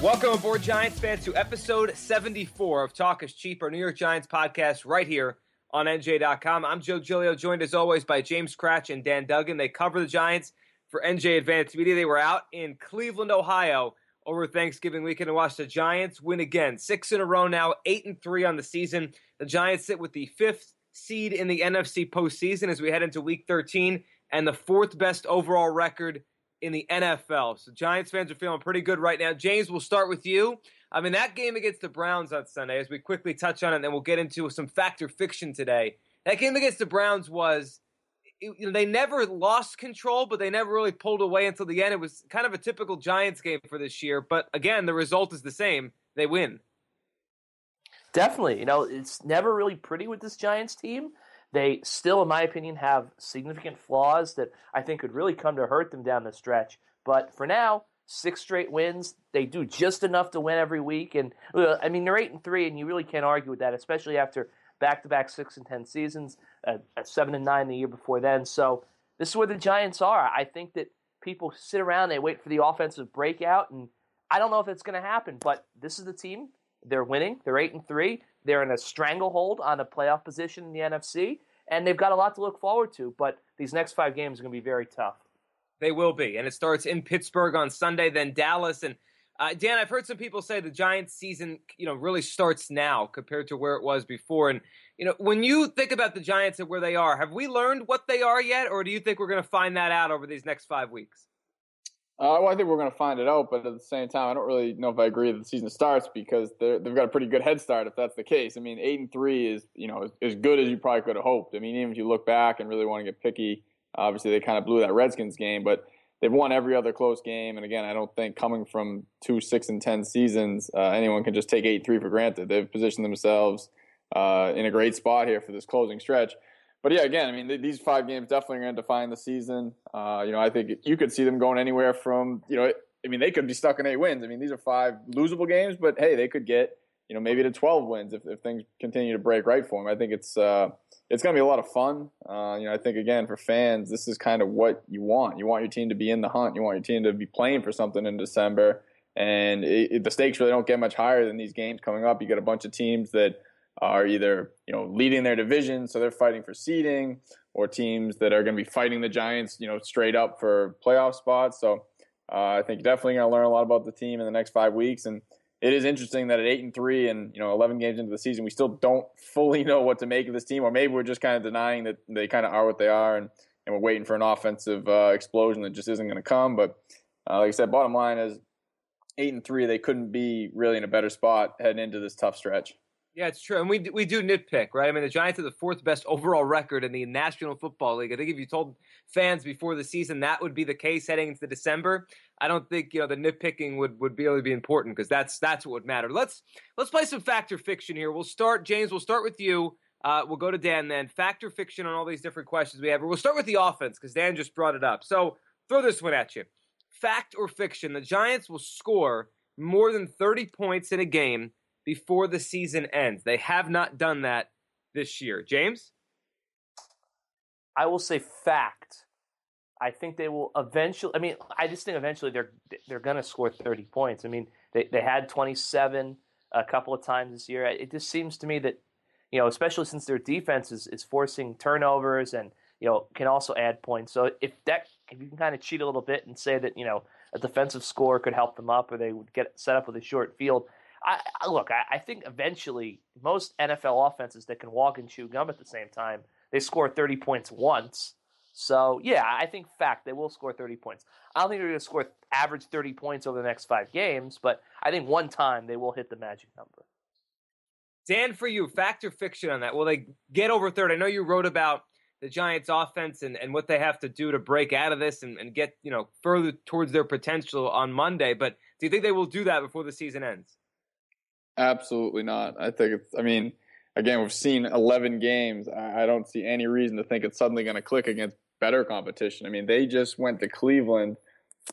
Welcome aboard, Giants fans, to episode 74 of Talk is Cheap, our New York Giants podcast, right here on NJ.com. I'm Joe Giglio, joined as always by James Kratch and Dan Duggan. They cover the Giants for NJ Advanced Media. They were out in Cleveland, Ohio over Thanksgiving weekend and watched the Giants win again. Six in a row now, eight and three on the season. The Giants sit with the fifth seed in the NFC postseason as we head into week 13 and the fourth best overall record in the NFL. So Giants fans are feeling pretty good right now. James, we'll start with you. I mean, that game against the Browns on Sunday, as we quickly touch on it, and then we'll get into some factor fiction today. That game against the Browns was, you know, they never lost control, but they never really pulled away until the end. It was kind of a typical Giants game for this year. But again, the result is the same. They win. Definitely. You know, it's never really pretty with this Giants team. They still, in my opinion, have significant flaws that I think could really come to hurt them down the stretch. But for now, six straight wins. They do just enough to win every week, and I mean they're eight and three, and you really can't argue with that, especially after back-to-back six and ten seasons, uh, seven and nine the year before then. So this is where the Giants are. I think that people sit around, they wait for the offensive breakout, and I don't know if it's going to happen. But this is the team. They're winning. They're eight and three. They're in a stranglehold on a playoff position in the NFC, and they've got a lot to look forward to. But these next five games are going to be very tough. They will be, and it starts in Pittsburgh on Sunday, then Dallas. And uh, Dan, I've heard some people say the Giants' season, you know, really starts now compared to where it was before. And you know, when you think about the Giants and where they are, have we learned what they are yet, or do you think we're going to find that out over these next five weeks? Uh, well, I think we're going to find it out, but at the same time, I don't really know if I agree that the season starts because they've got a pretty good head start if that's the case. I mean, eight and three is you know as, as good as you probably could have hoped. I mean, even if you look back and really want to get picky, obviously they kind of blew that Redskins game, but they've won every other close game. And again, I don't think coming from two six and ten seasons, uh, anyone can just take eight three for granted. They've positioned themselves uh, in a great spot here for this closing stretch but yeah, again, I mean, these five games definitely are going to define the season. Uh, you know, I think you could see them going anywhere from, you know, I mean, they could be stuck in eight wins. I mean, these are five losable games, but hey, they could get, you know, maybe to 12 wins if, if things continue to break right for them. I think it's uh, it's going to be a lot of fun. Uh, you know, I think again for fans, this is kind of what you want. You want your team to be in the hunt. You want your team to be playing for something in December. And it, it, the stakes really don't get much higher than these games coming up. You get a bunch of teams that are either you know leading their division, so they're fighting for seeding, or teams that are going to be fighting the Giants, you know, straight up for playoff spots. So uh, I think definitely going to learn a lot about the team in the next five weeks. And it is interesting that at eight and three, and you know, eleven games into the season, we still don't fully know what to make of this team, or maybe we're just kind of denying that they kind of are what they are, and and we're waiting for an offensive uh, explosion that just isn't going to come. But uh, like I said, bottom line is eight and three, they couldn't be really in a better spot heading into this tough stretch. Yeah, it's true, and we we do nitpick, right? I mean, the Giants have the fourth best overall record in the National Football League. I think if you told fans before the season that would be the case heading into December, I don't think you know the nitpicking would would really be important because that's that's what would matter. Let's let's play some factor fiction here. We'll start, James. We'll start with you. Uh, we'll go to Dan then. Factor fiction on all these different questions we have. We'll start with the offense because Dan just brought it up. So throw this one at you. Fact or fiction? The Giants will score more than thirty points in a game before the season ends. They have not done that this year. James? I will say fact. I think they will eventually. I mean, I just think eventually they're they're going to score 30 points. I mean, they they had 27 a couple of times this year. It just seems to me that you know, especially since their defense is, is forcing turnovers and you know can also add points. So if that if you can kind of cheat a little bit and say that you know a defensive score could help them up or they would get set up with a short field, I, I look, I, I, think eventually most NFL offenses that can walk and chew gum at the same time, they score 30 points once. So yeah, I think fact they will score 30 points. I don't think they're going to score average 30 points over the next five games, but I think one time they will hit the magic number. Dan, for you, fact or fiction on that? Will they get over third? I know you wrote about the Giants' offense and, and what they have to do to break out of this and, and get you know further towards their potential on Monday. But do you think they will do that before the season ends? Absolutely not. I think it's. I mean, again, we've seen 11 games. I, don't see any reason to think it's suddenly going to click against better competition. I mean, they just went to Cleveland,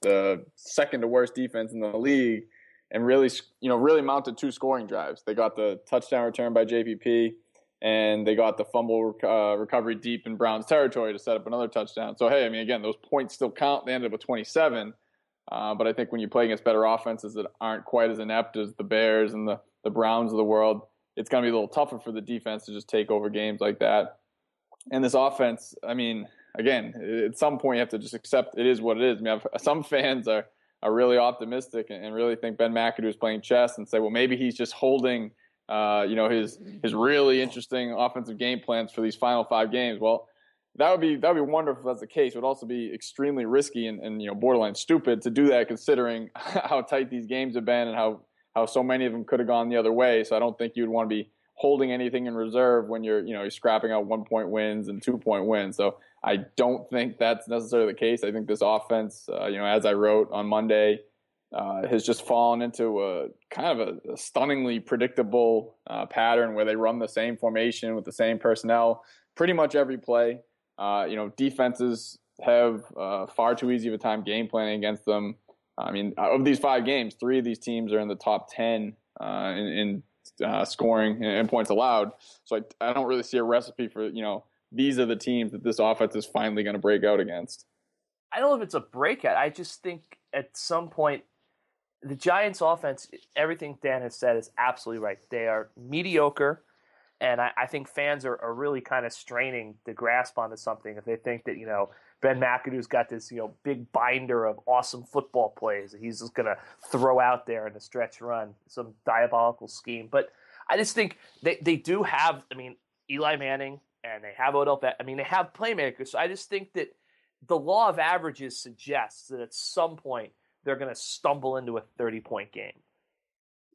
the second to worst defense in the league, and really, you know, really mounted two scoring drives. They got the touchdown return by JPP, and they got the fumble uh, recovery deep in Browns territory to set up another touchdown. So hey, I mean, again, those points still count. They ended up with 27 Uh, but I think when you play against better offenses that aren't quite as inept as the Bears and the, the Browns of the world, it's going to be a little tougher for the defense to just take over games like that. And this offense, I mean, again, at some point you have to just accept it is what it is. I mean, some fans are are really optimistic and really think Ben McAdoo is playing chess and say, well, maybe he's just holding, uh, you know, his his really interesting offensive game plans for these final five games. Well, that would be that would be wonderful if that's the case. It would also be extremely risky and, and you know borderline stupid to do that, considering how tight these games have been and how how so many of them could have gone the other way. So I don't think you'd want to be holding anything in reserve when you're you know you're scrapping out one point wins and two point wins. So I don't think that's necessarily the case. I think this offense, uh, you know, as I wrote on Monday, uh, has just fallen into a kind of a, a stunningly predictable uh, pattern where they run the same formation with the same personnel pretty much every play. Uh, you know, defenses have uh, far too easy of a time game planning against them. I mean, of these five games, three of these teams are in the top ten uh, in, in scoring and points allowed. So I, I don't really see a recipe for you know these are the teams that this offense is finally going to break out against. I don't know if it's a breakout. I just think at some point the Giants' offense, everything Dan has said is absolutely right. They are mediocre, and I, I think fans are, are really kind of straining to grasp onto something if they think that you know Ben McAdoo's got this you know big binder of awesome football plays that he's just going to throw out there in a stretch run, some diabolical scheme. But I just think they, they do have. I mean, Eli Manning and they have Odell. I mean, they have playmakers. So I just think that the law of averages suggests that at some point they're going to stumble into a 30 point game.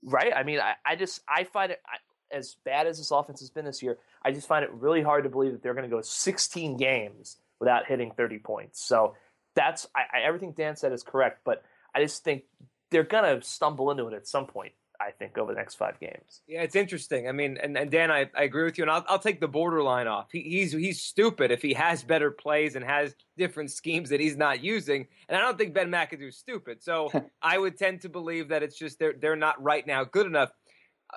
Right? I mean, I, I just I find it I, as bad as this offense has been this year. I just find it really hard to believe that they're going to go 16 games without hitting 30 points. So that's I, I, everything Dan said is correct, but I just think they're going to stumble into it at some point. I think, over the next five games. Yeah, it's interesting. I mean, and, and Dan, I, I agree with you, and I'll, I'll take the borderline off. He, he's he's stupid if he has better plays and has different schemes that he's not using. And I don't think Ben McAdoo's stupid. So I would tend to believe that it's just they're they're not right now good enough.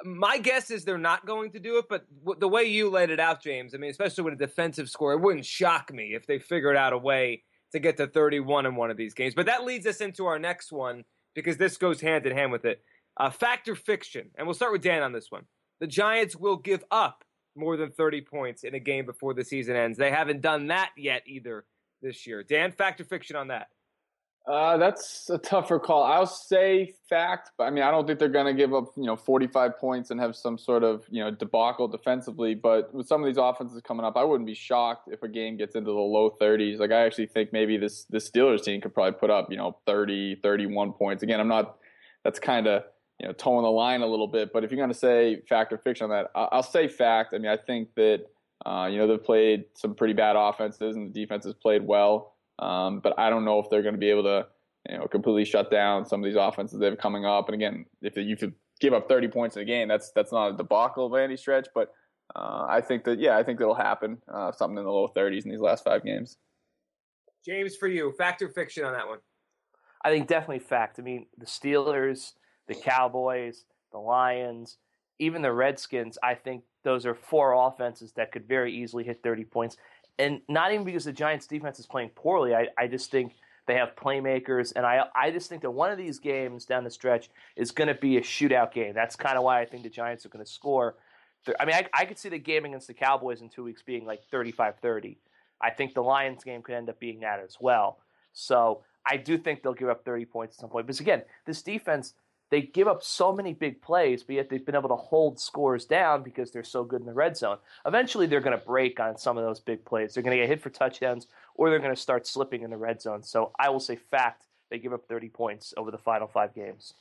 My guess is they're not going to do it, but the way you laid it out, James, I mean, especially with a defensive score, it wouldn't shock me if they figured out a way to get to 31 in one of these games. But that leads us into our next one because this goes hand in hand with it. Uh, fact or fiction? And we'll start with Dan on this one. The Giants will give up more than 30 points in a game before the season ends. They haven't done that yet either this year. Dan, factor fiction on that? Uh, that's a tougher call. I'll say fact, but I mean, I don't think they're going to give up, you know, 45 points and have some sort of, you know, debacle defensively. But with some of these offenses coming up, I wouldn't be shocked if a game gets into the low 30s. Like, I actually think maybe this this Steelers team could probably put up, you know, 30, 31 points. Again, I'm not. That's kind of you know, toeing the line a little bit. But if you're going to say fact or fiction on that, I'll say fact. I mean, I think that uh, you know they've played some pretty bad offenses and the defense has played well. Um, but I don't know if they're going to be able to you know completely shut down some of these offenses they have coming up. And again, if you could give up 30 points in a game, that's that's not a debacle by any stretch. But uh, I think that yeah, I think that'll happen. Uh, something in the low 30s in these last five games. James, for you, fact or fiction on that one? I think definitely fact. I mean, the Steelers the Cowboys, the Lions, even the Redskins, I think those are four offenses that could very easily hit 30 points. And not even because the Giants defense is playing poorly. I, I just think they have playmakers. And I, I just think that one of these games down the stretch is going to be a shootout game. That's kind of why I think the Giants are going to score. I mean, I, I could see the game against the Cowboys in two weeks being like 35 30. I think the Lions game could end up being that as well. So I do think they'll give up 30 points at some point. But again, this defense, they give up so many big plays, but yet they've been able to hold scores down because they're so good in the red zone. Eventually, they're going to break on some of those big plays. They're going to get hit for touchdowns, or they're going to start slipping in the red zone. So I will say, fact, they give up 30 points over the final five games.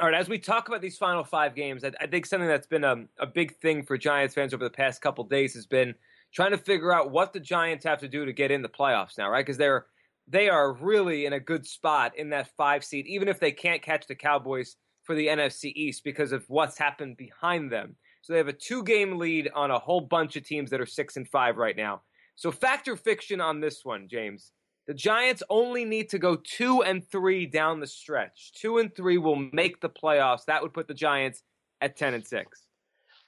All right, as we talk about these final five games, I, I think something that's been a, a, big thing for Giants fans over the past couple days has been trying to figure out what the Giants have to do to get in the playoffs now, right? Because they're they are really in a good spot in that five seed, even if they can't catch the Cowboys for the NFC East because of what's happened behind them. So they have a two game lead on a whole bunch of teams that are six and five right now. So factor fiction on this one, James. The Giants only need to go two and three down the stretch. Two and three will make the playoffs. That would put the Giants at ten and six.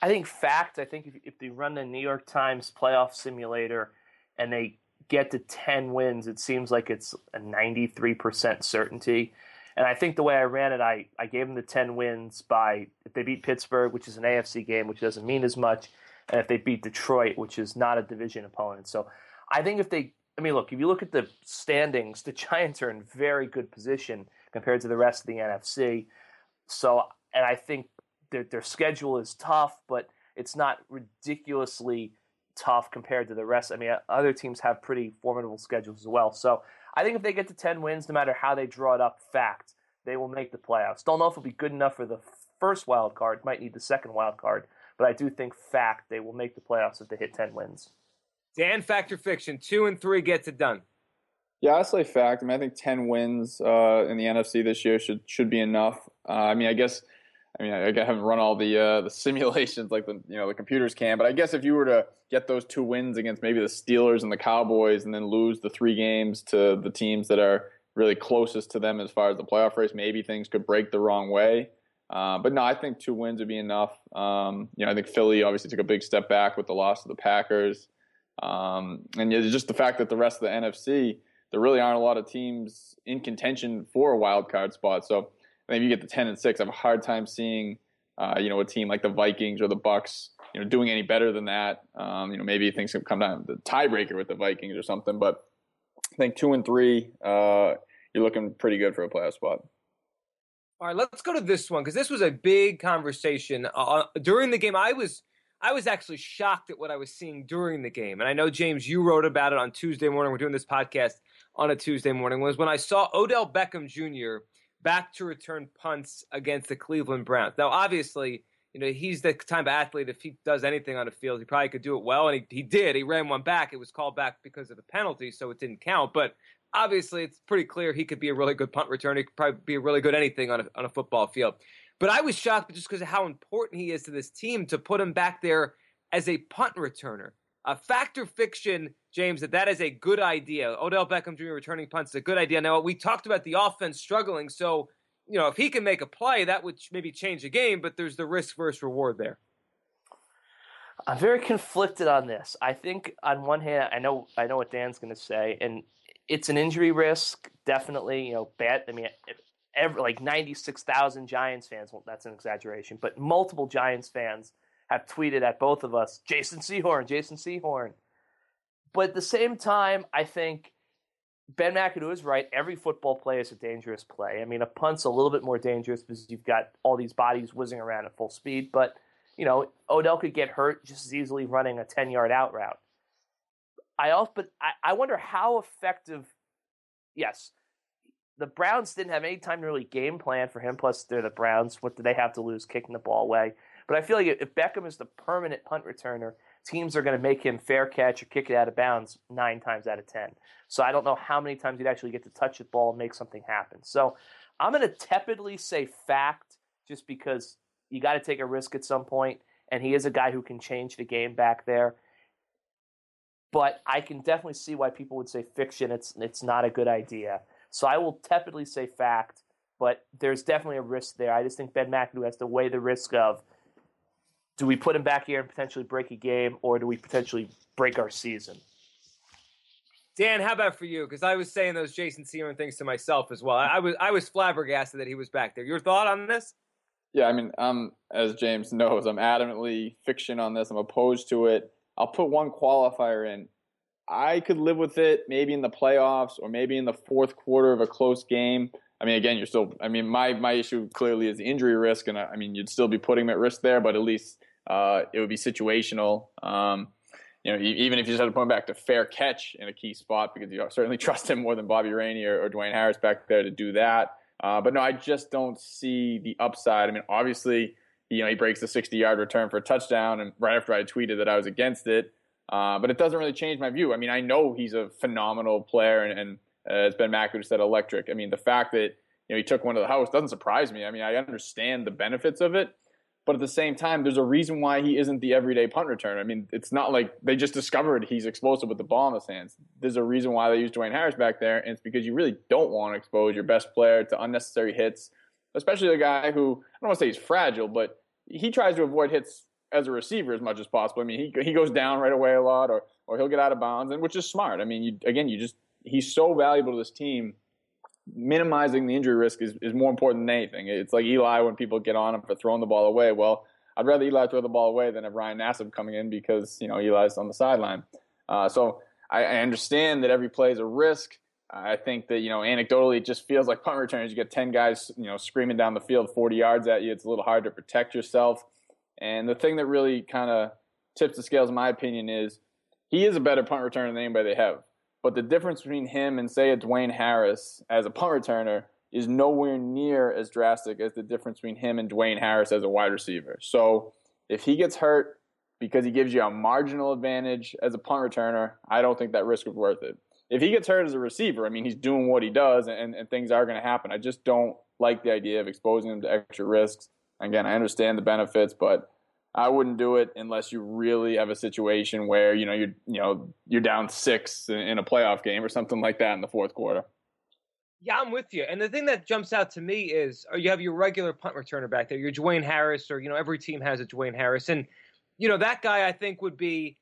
I think fact. I think if, if they run the New York Times playoff simulator and they get to ten wins, it seems like it's a ninety three percent certainty. And I think the way I ran it, I, I gave them the 10 wins by if they beat Pittsburgh, which is an AFC game, which doesn't mean as much, and if they beat Detroit, which is not a division opponent. So I think if they, I mean, look, if you look at the standings, the Giants are in very good position compared to the rest of the NFC. So, and I think their, their schedule is tough, but it's not ridiculously tough compared to the rest. I mean, other teams have pretty formidable schedules as well. So I think if they get to 10 wins, no matter how they draw it up, fact, they will make the playoffs. Don't know if it'll be good enough for the first wild card, might need the second wild card, but I do think fact they will make the playoffs if they hit 10 wins. Dan, fact or fiction, two and three gets it done. Yeah, I say fact. I mean, I think ten wins uh, in the NFC this year should should be enough. Uh, I mean, I guess I mean, I, I haven't run all the uh, the simulations like the you know the computers can, but I guess if you were to get those two wins against maybe the Steelers and the Cowboys, and then lose the three games to the teams that are really closest to them as far as the playoff race, maybe things could break the wrong way. Uh, but no, I think two wins would be enough. Um, you know, I think Philly obviously took a big step back with the loss of the Packers, um, and just the fact that the rest of the NFC, there really aren't a lot of teams in contention for a wild card spot. So maybe you get the ten and six. I have a hard time seeing, uh, you know, a team like the Vikings or the Bucs, you know, doing any better than that. Um, you know, maybe things could come down the tiebreaker with the Vikings or something. But I think two and three, uh, you're looking pretty good for a playoff spot. All right, let's go to this one because this was a big conversation uh, during the game. I was I was actually shocked at what I was seeing during the game, and I know James, you wrote about it on Tuesday morning. We're doing this podcast on a Tuesday morning. Was when I saw Odell Beckham Jr back to return punts against the Cleveland Browns. Now, obviously, you know, he's the type of athlete, if he does anything on the field, he probably could do it well. And he, he did. He ran one back. It was called back because of the penalty, so it didn't count. But obviously, it's pretty clear he could be a really good punt returner. He could probably be a really good anything on a, on a football field. But I was shocked just because of how important he is to this team to put him back there as a punt returner. Factor fiction, James, that that is a good idea. Odell Beckham Jr. returning punts is a good idea. Now, we talked about the offense struggling, so you know if he can make a play, that would maybe change the game. But there's the risk versus reward there. I'm very conflicted on this. I think on one hand, I know I know what Dan's going to say, and it's an injury risk, definitely. You know, bad. I mean, every, like 96,000 Giants fans. Well, that's an exaggeration, but multiple Giants fans have tweeted at both of us, Jason Sehorn, Jason Sehorn. But at the same time, I think Ben McAdoo is right. Every football play is a dangerous play. I mean, a punt's a little bit more dangerous because you've got all these bodies whizzing around at full speed. But, you know, Odell could get hurt just as easily running a 10 yard out route. I also, but I, I wonder how effective, yes, the Browns didn't have any time to really game plan for him. Plus, they're the Browns. What do they have to lose kicking the ball away? But I feel like if Beckham is the permanent punt returner, teams are going to make him fair catch or kick it out of bounds nine times out of ten. So I don't know how many times he'd actually get to touch the ball and make something happen. So I'm going to tepidly say fact, just because you got to take a risk at some point, and he is a guy who can change the game back there. But I can definitely see why people would say fiction. It's it's not a good idea. So I will tepidly say fact, but there's definitely a risk there. I just think Ben McAdoo has to weigh the risk of do we put him back here and potentially break a game, or do we potentially break our season? Dan, how about for you? Because I was saying those Jason Sehorn things to myself as well. I, I, was I was flabbergasted that he was back there. Your thought on this? Yeah, I mean, um, as James knows, I'm adamantly fiction on this. I'm opposed to it. I'll put one qualifier in. I could live with it maybe in the playoffs or maybe in the fourth quarter of a close game. I mean, again, you're still. I mean, my my issue clearly is the injury risk, and I, I mean, you'd still be putting him at risk there, but at least uh, it would be situational. Um, you know, even if you just had to point back to fair catch in a key spot, because you certainly trust him more than Bobby Rainey or, or Dwayne Harris back there to do that. Uh, but no, I just don't see the upside. I mean, obviously, you know, he breaks the 60-yard return for a touchdown, and right after I tweeted that I was against it, uh, but it doesn't really change my view. I mean, I know he's a phenomenal player, and, and uh, as Ben McAdoo said, electric. I mean, the fact that you know he took one to the house doesn't surprise me. I mean, I understand the benefits of it. But at the same time, there's a reason why he isn't the everyday punt returner. I mean, it's not like they just discovered he's explosive with the ball in his hands. There's a reason why they use Dwayne Harris back there, and it's because you really don't want to expose your best player to unnecessary hits, especially a guy who I don't want to say he's fragile, but he tries to avoid hits as a receiver as much as possible. I mean, he he goes down right away a lot, or or he'll get out of bounds, and which is smart. I mean, you, again, you just he's so valuable to this team minimizing the injury risk is, is more important than anything. It's like Eli when people get on him for throwing the ball away. Well, I'd rather Eli throw the ball away than have Ryan Nassib coming in because you know Eli's on the sideline. Uh, so I, I, understand that every play is a risk. I think that you know anecdotally it just feels like punt returners. You get ten guys you know screaming down the field, forty yards at you. It's a little hard to protect yourself. And the thing that really kind of tips the scales, in my opinion, is he is a better punt returner than anybody they have. But the difference between him and say a Dwayne Harris as a punt returner is nowhere near as drastic as the difference between him and Dwayne Harris as a wide receiver. So if he gets hurt because he gives you a marginal advantage as a punt returner, I don't think that risk is worth it. If he gets hurt as a receiver, I mean, he's doing what he does and, and things are going to happen. I just don't like the idea of exposing him to extra risks. Again, I understand the benefits, but I wouldn't do it unless you really have a situation where you know you're you know you're down six in a playoff game or something like that in the fourth quarter. Yeah, I'm with you. And the thing that jumps out to me is uh, you have your regular punt returner back there, your Dwayne Harris, or you know every team has a Dwayne Harris, and you know that guy I think would be,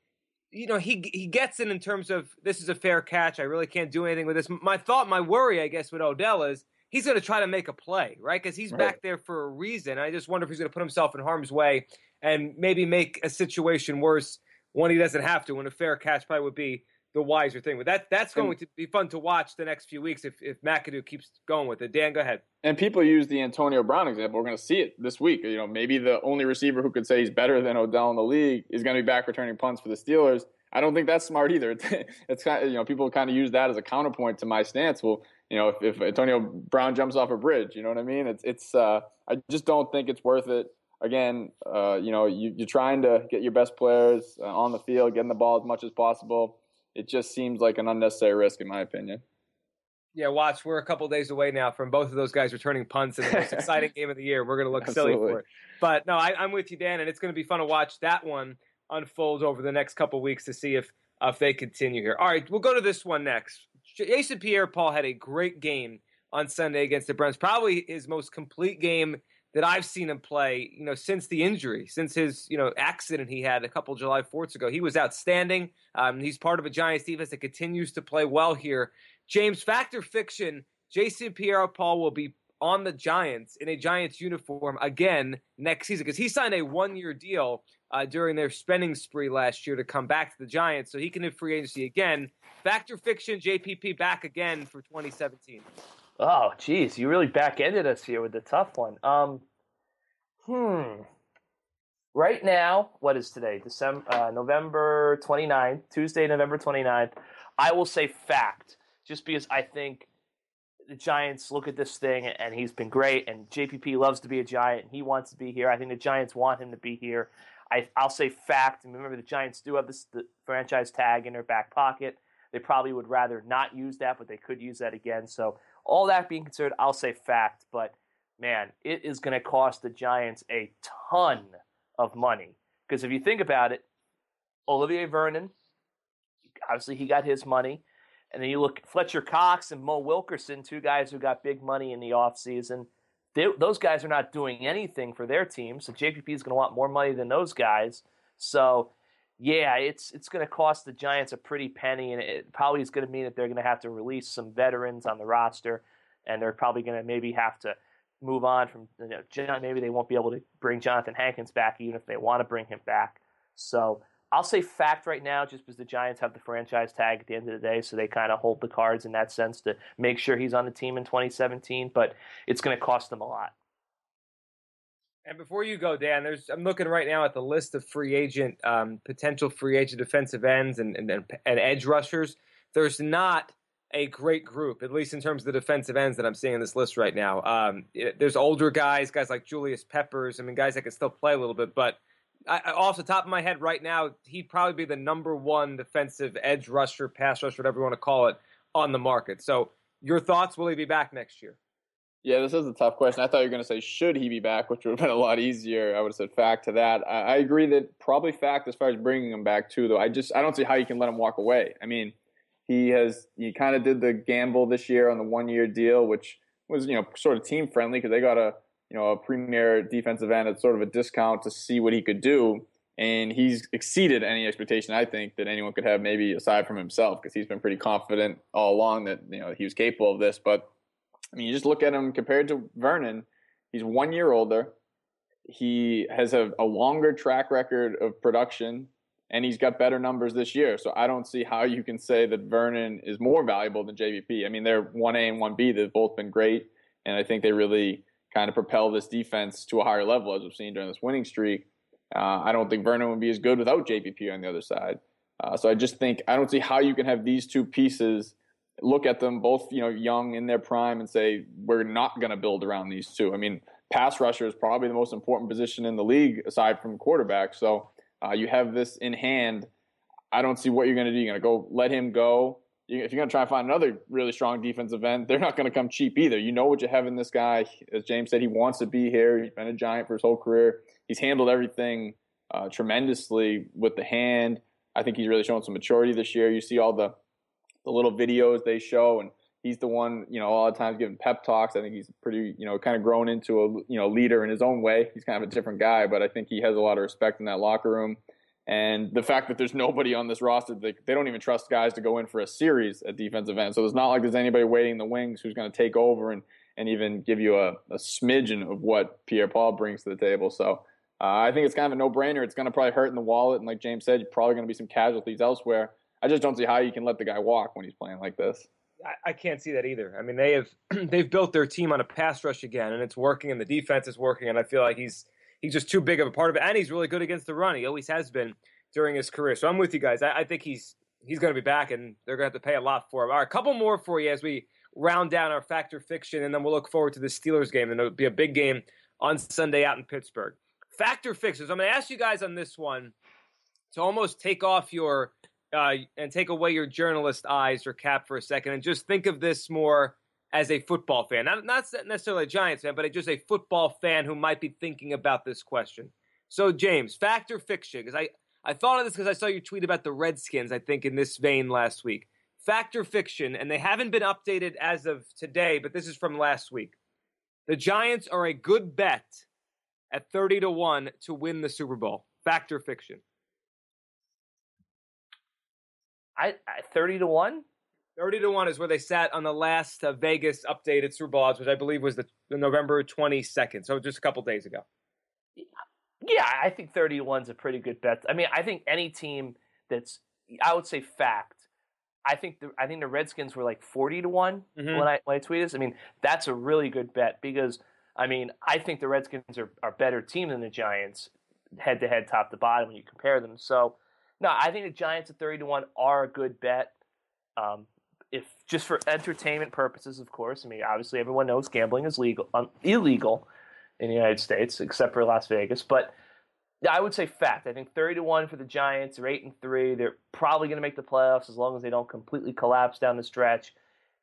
you know he he gets it in terms of this is a fair catch. I really can't do anything with this. My thought, my worry, I guess, with Odell is he's going to try to make a play, right? Because he's right. back there for a reason. I just wonder if he's going to put himself in harm's way and maybe make a situation worse when he doesn't have to. When a fair catch probably would be the wiser thing. But that that's going and, to be fun to watch the next few weeks if if McAdoo keeps going with it. Dan, go ahead. And people use the Antonio Brown example. We're going to see it this week. You know, maybe the only receiver who could say he's better than Odell in the league is going to be back returning punts for the Steelers. I don't think that's smart either. It's kind of, you know people kind of use that as a counterpoint to my stance. Well, you know, if, if Antonio Brown jumps off a bridge, you know what I mean? It's it's. Uh, I just don't think it's worth it again, uh, you know, you, are trying to get your best players uh, on the field, getting the ball as much as possible it just seems like an unnecessary risk, in my opinion. Yeah, watch. We're a couple days away now from both of those guys returning punts in the most exciting game of the year. We're going to look silly for it. But no, I, am with you, Dan, and it's going to be fun to watch that one unfold over the next couple weeks to see if uh, if they continue here. All right, we'll go to this one next. Jason Pierre-Paul had a great game on Sunday against the Browns. Probably his most complete game that I've seen him play, you know, since the injury, since his, you know, accident he had a couple July 4ths ago. He was outstanding. Um, he's part of a Giants defense that continues to play well here. James, factor fiction, Jason Pierre-Paul will be on the Giants in a Giants uniform again next season because he signed a one-year deal uh, during their spending spree last year to come back to the Giants, so he can do free agency again. Factor fiction, JPP back again for 2017. Oh, geez, you really back ended us here with the tough one. Um, hmm. Right now, what is today? December, uh, November 29th, Tuesday, November 29th. I will say fact, just because I think the Giants look at this thing and he's been great, and JPP loves to be a Giant and he wants to be here. I think the Giants want him to be here. I, will say fact, and remember the Giants do have this the franchise tag in their back pocket. They probably would rather not use that, but they could use that again. So all that being considered, I'll say fact, but man, it is going to cost the Giants a ton of money. Because if you think about it, Olivier Vernon, obviously he got his money. And then you look Fletcher Cox and Mo Wilkerson, two guys who got big money in the offseason. those guys are not doing anything for their team. So JPP is going to want more money than those guys. So yeah, it's it's going to cost the Giants a pretty penny, and it probably is going to mean that they're going to have to release some veterans on the roster, and they're probably going to maybe have to move on from you know maybe they won't be able to bring Jonathan Hankins back even if they want to bring him back. So I'll say fact right now, just because the Giants have the franchise tag at the end of the day, so they kind of hold the cards in that sense to make sure he's on the team in 2017. But it's going to cost them a lot. And before you go, Dan, there's I'm looking right now at the list of free agent um, potential free agent defensive ends and, and, and edge rushers. There's not a great group, at least in terms of the defensive ends that I'm seeing in this list right now. Um, it, there's older guys, guys like Julius Peppers. I mean, guys that can still play a little bit, but I, off the top of my head right now, he'd probably be the number one defensive edge rusher, pass rusher, whatever you want to call it, on the market. So, your thoughts? Will he be back next year? Yeah, this is a tough question. I thought you were going to say should he be back, which would have been a lot easier. I would have said fact to that. I, I agree that probably fact as far as bringing him back too. Though I just I don't see how you can let him walk away. I mean, he has he kind of did the gamble this year on the one year deal, which was you know sort of team friendly because they got a you know a premier defensive end at sort of a discount to see what he could do, and he's exceeded any expectation I think that anyone could have, maybe aside from himself, because he's been pretty confident all along that you know he was capable of this, but I mean, you just look at him compared to Vernon. He's one year older. He has a, a longer track record of production, and he's got better numbers this year. So I don't see how you can say that Vernon is more valuable than JPP. I mean, they're 1A and 1B. They've both been great, and I think they really kind of propel this defense to a higher level as we've seen during this winning streak. Uh, I don't think Vernon would be as good without JPP on the other side. Uh, so I just think I don't see how you can have these two pieces look at them both, you know, young in their prime and say we're not going to build around these two. I mean, pass rusher is probably the most important position in the league aside from quarterback. So uh, you have this in hand. I don't see what you're going to do. You're going to go let him go. If you're going to try and find another really strong defensive end, they're not going to come cheap either. You know what you have in this guy. As James said, he wants to be here. He's been a giant for his whole career. He's handled everything uh, tremendously with the hand. I think he's really shown some maturity this year. You see all the the little videos they show, and he's the one, you know, a lot of times giving pep talks. I think he's pretty, you know, kind of grown into a, you know, leader in his own way. He's kind of a different guy, but I think he has a lot of respect in that locker room. And the fact that there's nobody on this roster, they, they don't even trust guys to go in for a series at defensive end. So it's not like there's anybody waiting in the wings who's going to take over and, and even give you a, a smidgen of what Pierre Paul brings to the table. So uh, I think it's kind of a no brainer. It's going to probably hurt in the wallet. And like James said, you're probably going to be some casualties elsewhere. I just don't see how you can let the guy walk when he's playing like this. I, I can't see that either. I mean, they have they've built their team on a pass rush again, and it's working, and the defense is working, and I feel like he's he's just too big of a part of it, and he's really good against the run. He always has been during his career. So I'm with you guys. I, I think he's he's going to be back, and they're going to have to pay a lot for him. All right, a couple more for you as we round down our factor fiction, and then we'll look forward to the Steelers game, and it'll be a big game on Sunday out in Pittsburgh. Factor fixes. I'm going to ask you guys on this one to almost take off your uh, and take away your journalist eyes or cap for a second and just think of this more as a football fan, not not necessarily a Giants fan, but just a football fan who might be thinking about this question. So, James, fact or fiction? Because I I thought of this because I saw you tweet about the Redskins. I think in this vein last week. Fact or fiction? And they haven't been updated as of today, but this is from last week. The Giants are a good bet at thirty to one to win the Super Bowl. Fact or fiction? I, I thirty to one. 30 to 1 is where they sat on the last uh, Vegas updated Super Bowl odds, which I believe was the, the November 22nd, so just a couple days ago. Yeah, I think 30 to 1 is a pretty good bet. I mean, I think any team that's, I would say fact, I think the I think the Redskins were like 40 to one mm-hmm. when I when I tweeted this. I mean, that's a really good bet because I mean, I think the Redskins are are better team than the Giants head to head, top to bottom when you compare them. So, no, I think the Giants at 30 to 1 are a good bet. Um, if just for entertainment purposes, of course. I mean, obviously, everyone knows gambling is legal, um, illegal in the United States, except for Las Vegas. But I would say fact. I think thirty to one for the Giants. They're eight and three. They're probably going to make the playoffs as long as they don't completely collapse down the stretch.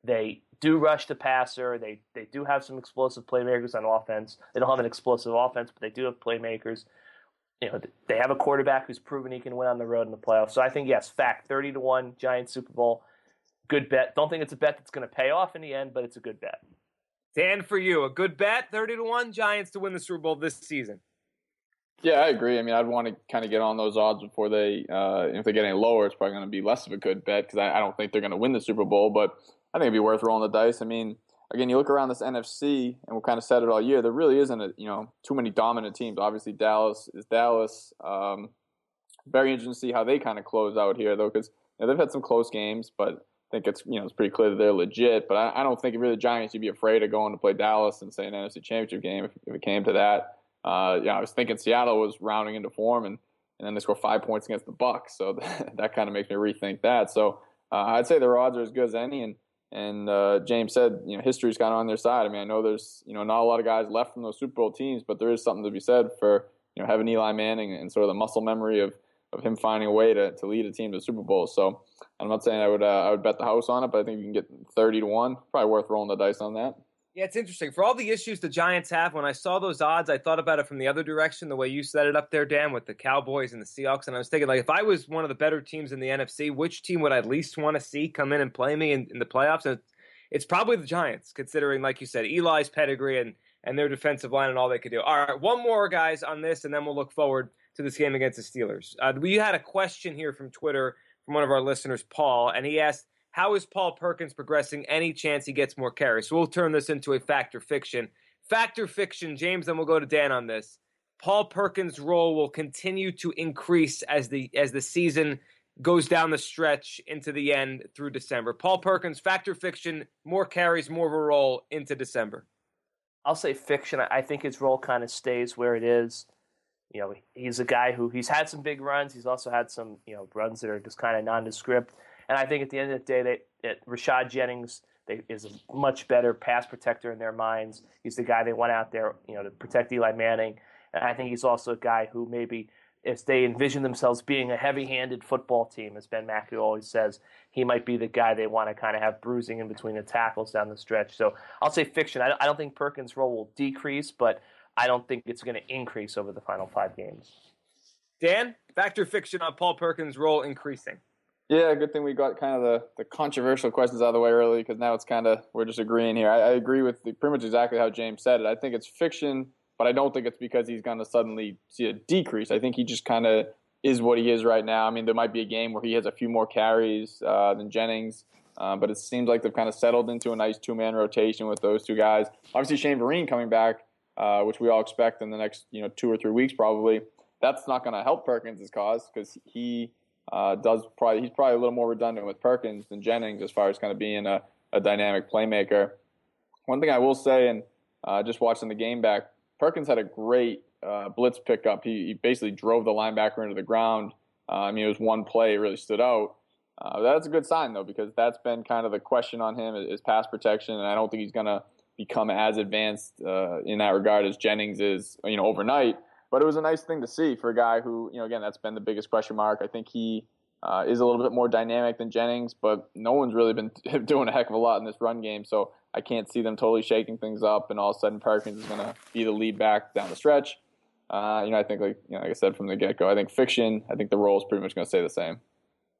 They do rush the passer. They they do have some explosive playmakers on offense. They don't have an explosive offense, but they do have playmakers. You know, they have a quarterback who's proven he can win on the road in the playoffs. So I think yes, fact, thirty to one, Giants Super Bowl good bet. Don't think it's a bet that's going to pay off in the end, but it's a good bet. Dan, for you, a good bet, thirty to one, Giants to win the Super Bowl this season. Yeah, I agree. I mean, I'd want to kind of get on those odds before they, uh, if they get any lower, it's probably going to be less of a good bet because I, I, don't think they're going to win the Super Bowl. But I think it'd be worth rolling the dice. I mean, again, you look around this NFC, and we kind of said it all year. There really isn't, a, you know, too many dominant teams. Obviously, Dallas is Dallas. Um, very interesting to see how they kind of close out here, though, because you know, they've had some close games, but I think it's you know it's pretty clear that they're legit. But I, I don't think if really the Giants should be afraid of going to play Dallas and say an NFC Championship game if, if it came to that. Uh, yeah, I was thinking Seattle was rounding into form and and then they score five points against the Bucs, so that, that kind of makes me rethink that. So uh, I'd say their odds are as good as any. And and uh, James said, you know, history's kind of on their side. I mean, I know there's you know not a lot of guys left from those Super Bowl teams, but there is something to be said for you know having Eli Manning and sort of the muscle memory of of him finding a way to, to lead a team to the Super Bowl. So I'm not saying I would uh, I would bet the house on it, but I think you can get 30 to one. Probably worth rolling the dice on that. Yeah, it's interesting. For all the issues the Giants have, when I saw those odds, I thought about it from the other direction, the way you set it up there, Dan, with the Cowboys and the Seahawks. And I was thinking, like, if I was one of the better teams in the NFC, which team would I least want to see come in and play me in, in the playoffs? And it's probably the Giants, considering, like you said, Eli's pedigree and, and their defensive line and all they could do. All right, one more, guys, on this, and then we'll look forward to this game against the Steelers. Uh, we had a question here from Twitter from one of our listeners, Paul, and he asked, how is Paul Perkins progressing? Any chance he gets more carries? So we'll turn this into a factor fiction. Factor fiction, James, then we'll go to Dan on this. Paul Perkins' role will continue to increase as the as the season goes down the stretch into the end through December. Paul Perkins, factor fiction, more carries, more of a role into December. I'll say fiction. I think his role kind of stays where it is. You know, he's a guy who he's had some big runs. He's also had some you know runs that are just kind of nondescript. And I think at the end of the day, that, that Rashad Jennings they, is a much better pass protector in their minds. He's the guy they went out there, you know, to protect Eli Manning. And I think he's also a guy who maybe if they envision themselves being a heavy-handed football team, as Ben McAdoo always says, he might be the guy they want to kind of have bruising in between the tackles down the stretch. So I'll say fiction. I don't think Perkins' role will decrease, but I don't think it's going to increase over the final five games. Dan, factor fiction on Paul Perkins' role increasing. Yeah, good thing we got kind of the, the controversial questions out of the way early because now it's kind of we're just agreeing here. I, I agree with the, pretty much exactly how James said it. I think it's fiction but I don't think it's because he's going to suddenly see a decrease. I think he just kind of is what he is right now. I mean, there might be a game where he has a few more carries uh, than Jennings, uh, but it seems like they've kind of settled into a nice two man rotation with those two guys. Obviously, Shane Vereen coming back, uh, which we all expect in the next you know two or three weeks probably. That's not going to help Perkins' cause because he uh, does probably he's probably a little more redundant with Perkins than Jennings as far as kind of being a, a dynamic playmaker. One thing I will say, and uh, just watching the game back, Perkins had a great uh, blitz pickup. He, he, basically drove the linebacker into the ground. Uh, I mean, it was one play, really stood out. Uh, that's a good sign, though, because that's been kind of the question on him is pass protection, and I don't think he's going to become as advanced uh, in that regard as Jennings is, you know, overnight. But it was a nice thing to see for a guy who, you know, again, that's been the biggest question mark. I think he uh, is a little bit more dynamic than Jennings, but no one's really been doing a heck of a lot in this run game. So I can't see them totally shaking things up, and all of a sudden Perkins is going to be the lead back down the stretch. Uh, you know, I think like you know, like I said from the get go, I think fiction. I think the role is pretty much going to stay the same.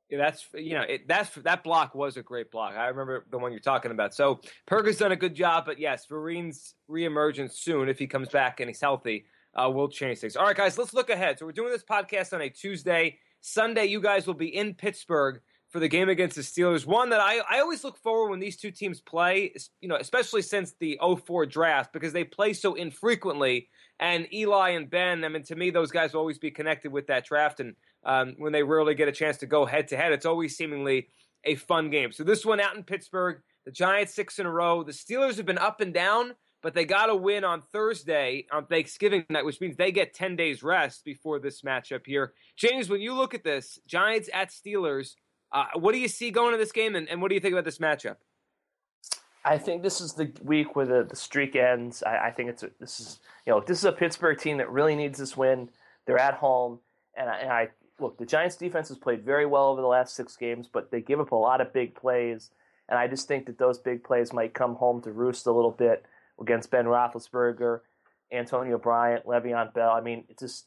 Yeah, that's you know it, that's that block was a great block. I remember the one you're talking about. So Perkins done a good job, but yes, Vereen's reemergence soon if he comes back and he's healthy uh, will change things. All right, guys, let's look ahead. So we're doing this podcast on a Tuesday. Sunday, you guys will be in Pittsburgh for the game against the Steelers. One that I, I always look forward when these two teams play, you know, especially since the 04 draft, because they play so infrequently. And Eli and Ben, I mean, to me, those guys will always be connected with that draft. And um, when they rarely get a chance to go head to head, it's always seemingly a fun game. So this one out in Pittsburgh, the Giants six in a row. The Steelers have been up and down, but they got to win on Thursday on Thanksgiving night, which means they get 10 days rest before this matchup here. James, when you look at this, Giants at Steelers – uh, what do you see going to this game, and, and, what do you think about this matchup? I think this is the week where the, the streak ends. I, I think it's a, this is you know this is a Pittsburgh team that really needs this win. They're at home, and I, and I look the Giants' defense has played very well over the last six games, but they give up a lot of big plays, and I just think that those big plays might come home to roost a little bit against Ben Roethlisberger, Antonio Bryant, Le'Veon Bell. I mean, it's just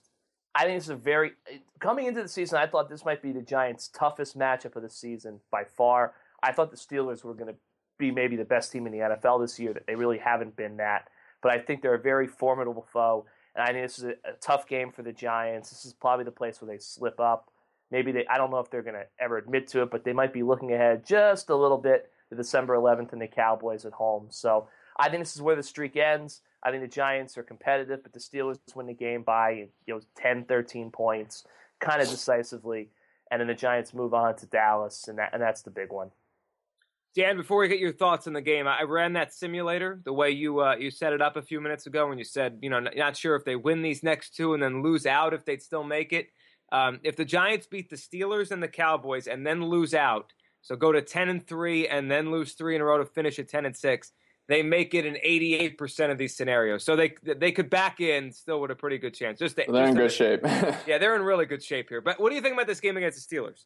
I think this is a very coming into the season. I thought this might be the Giants' toughest matchup of the season by far. I thought the Steelers were going to be maybe the best team in the NFL this year. That they really haven't been that, but I think they're a very formidable foe, and I think this is a, a tough game for the Giants. This is probably the place where they slip up. Maybe they. I don't know if they're going to ever admit to it, but they might be looking ahead just a little bit to December 11th and the Cowboys at home. So I think this is where the streak ends. I think the Giants are competitive, but the Steelers win the game by you know 10, 13 points, kind of decisively, and then the Giants move on to Dallas, and that and that's the big one. Dan, before we get your thoughts on the game, I ran that simulator the way you uh, you set it up a few minutes ago when you said you know not sure if they win these next two and then lose out if they'd still make it. Um, if the Giants beat the Steelers and the Cowboys and then lose out, so go to ten and three and then lose three in a row to finish at ten and six, they make it in 88% of these scenarios. So they they could back in still with a pretty good chance. Just, to, they're just in good shape. yeah, they're in really good shape here. But what do you think about this game against the Steelers?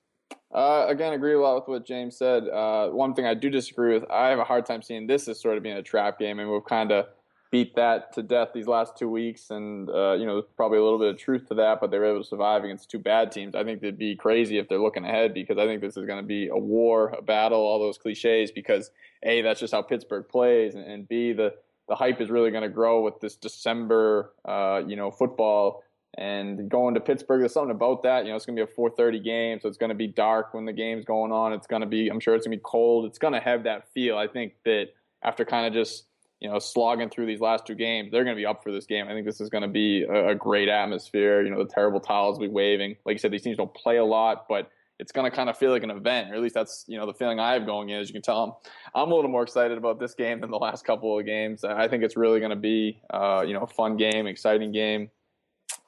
Uh, again, agree a lot with what James said. Uh, one thing I do disagree with, I have a hard time seeing this as sort of being a trap game, and we've kind of beat that to death these last two weeks, and uh, you know, probably a little bit of truth to that. But they were able to survive against two bad teams. I think they'd be crazy if they're looking ahead because I think this is going to be a war, a battle, all those cliches. Because a, that's just how Pittsburgh plays, and, b, the the hype is really going to grow with this December, uh, you know, football And going to Pittsburgh, there's something about that. You know, it's going to be a 4:30 game, so it's going to be dark when the game's going on. It's going to be, I'm sure, it's going to be cold. It's going to have that feel. I think that after kind of just you know slogging through these last two games, they're going to be up for this game. I think this is going to be a, a great atmosphere. You know, the terrible towels will be waving. Like you said, these teams don't play a lot, but it's going to kind of feel like an event, or at least that's you know the feeling I have going in. As you can tell, I'm, I'm a little more excited about this game than the last couple of games. I think it's really going to be uh, you know a fun game, exciting game.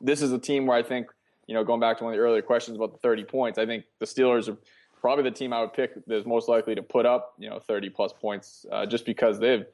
This is a team where I think you know going back to one of the earlier questions about the 30 points, I think the Steelers are probably the team I would pick that's most likely to put up you know 30 plus points, uh, just because they've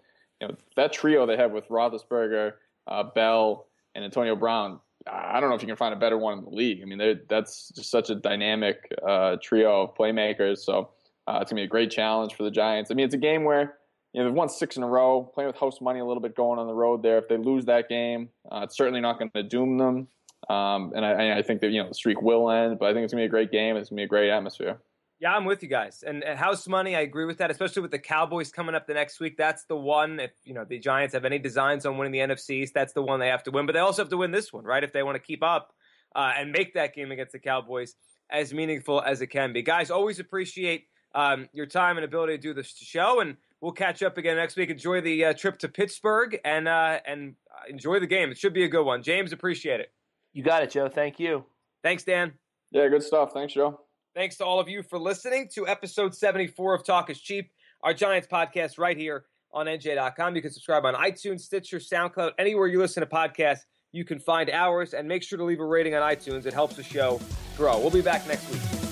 you know that trio they have with Roethlisberger, uh, Bell, and Antonio Brown I don't know if you can find a better one in the league. I mean, that's just such a dynamic uh, trio of playmakers. So uh, it's gonna be a great challenge for the Giants. I mean, it's a game where you know they've won six in a row, playing with house money a little bit going on the road there. If they lose that game, uh, it's certainly not going to doom them. Um, and I, I, think that you know the streak will end, but I think it's gonna be a great game. It's gonna be a great atmosphere. Yeah, I'm with you guys. And, and house money, I agree with that, especially with the Cowboys coming up the next week. That's the one. If you know the Giants have any designs on winning the NFC East, that's the one they have to win. But they also have to win this one, right? If they want to keep up uh, and make that game against the Cowboys as meaningful as it can be. Guys, always appreciate um, your time and ability to do this show, and we'll catch up again next week. Enjoy the uh, trip to Pittsburgh and uh, and enjoy the game. It should be a good one. James, appreciate it. You got it, Joe. Thank you. Thanks, Dan. Yeah, good stuff. Thanks, Joe. Thanks to all of you for listening to episode 74 of Talk is Cheap, our Giants podcast right here on NJ.com. You can subscribe on iTunes, Stitcher, SoundCloud, anywhere you listen to podcasts. You can find ours and make sure to leave a rating on iTunes. It helps the show grow. We'll be back next week.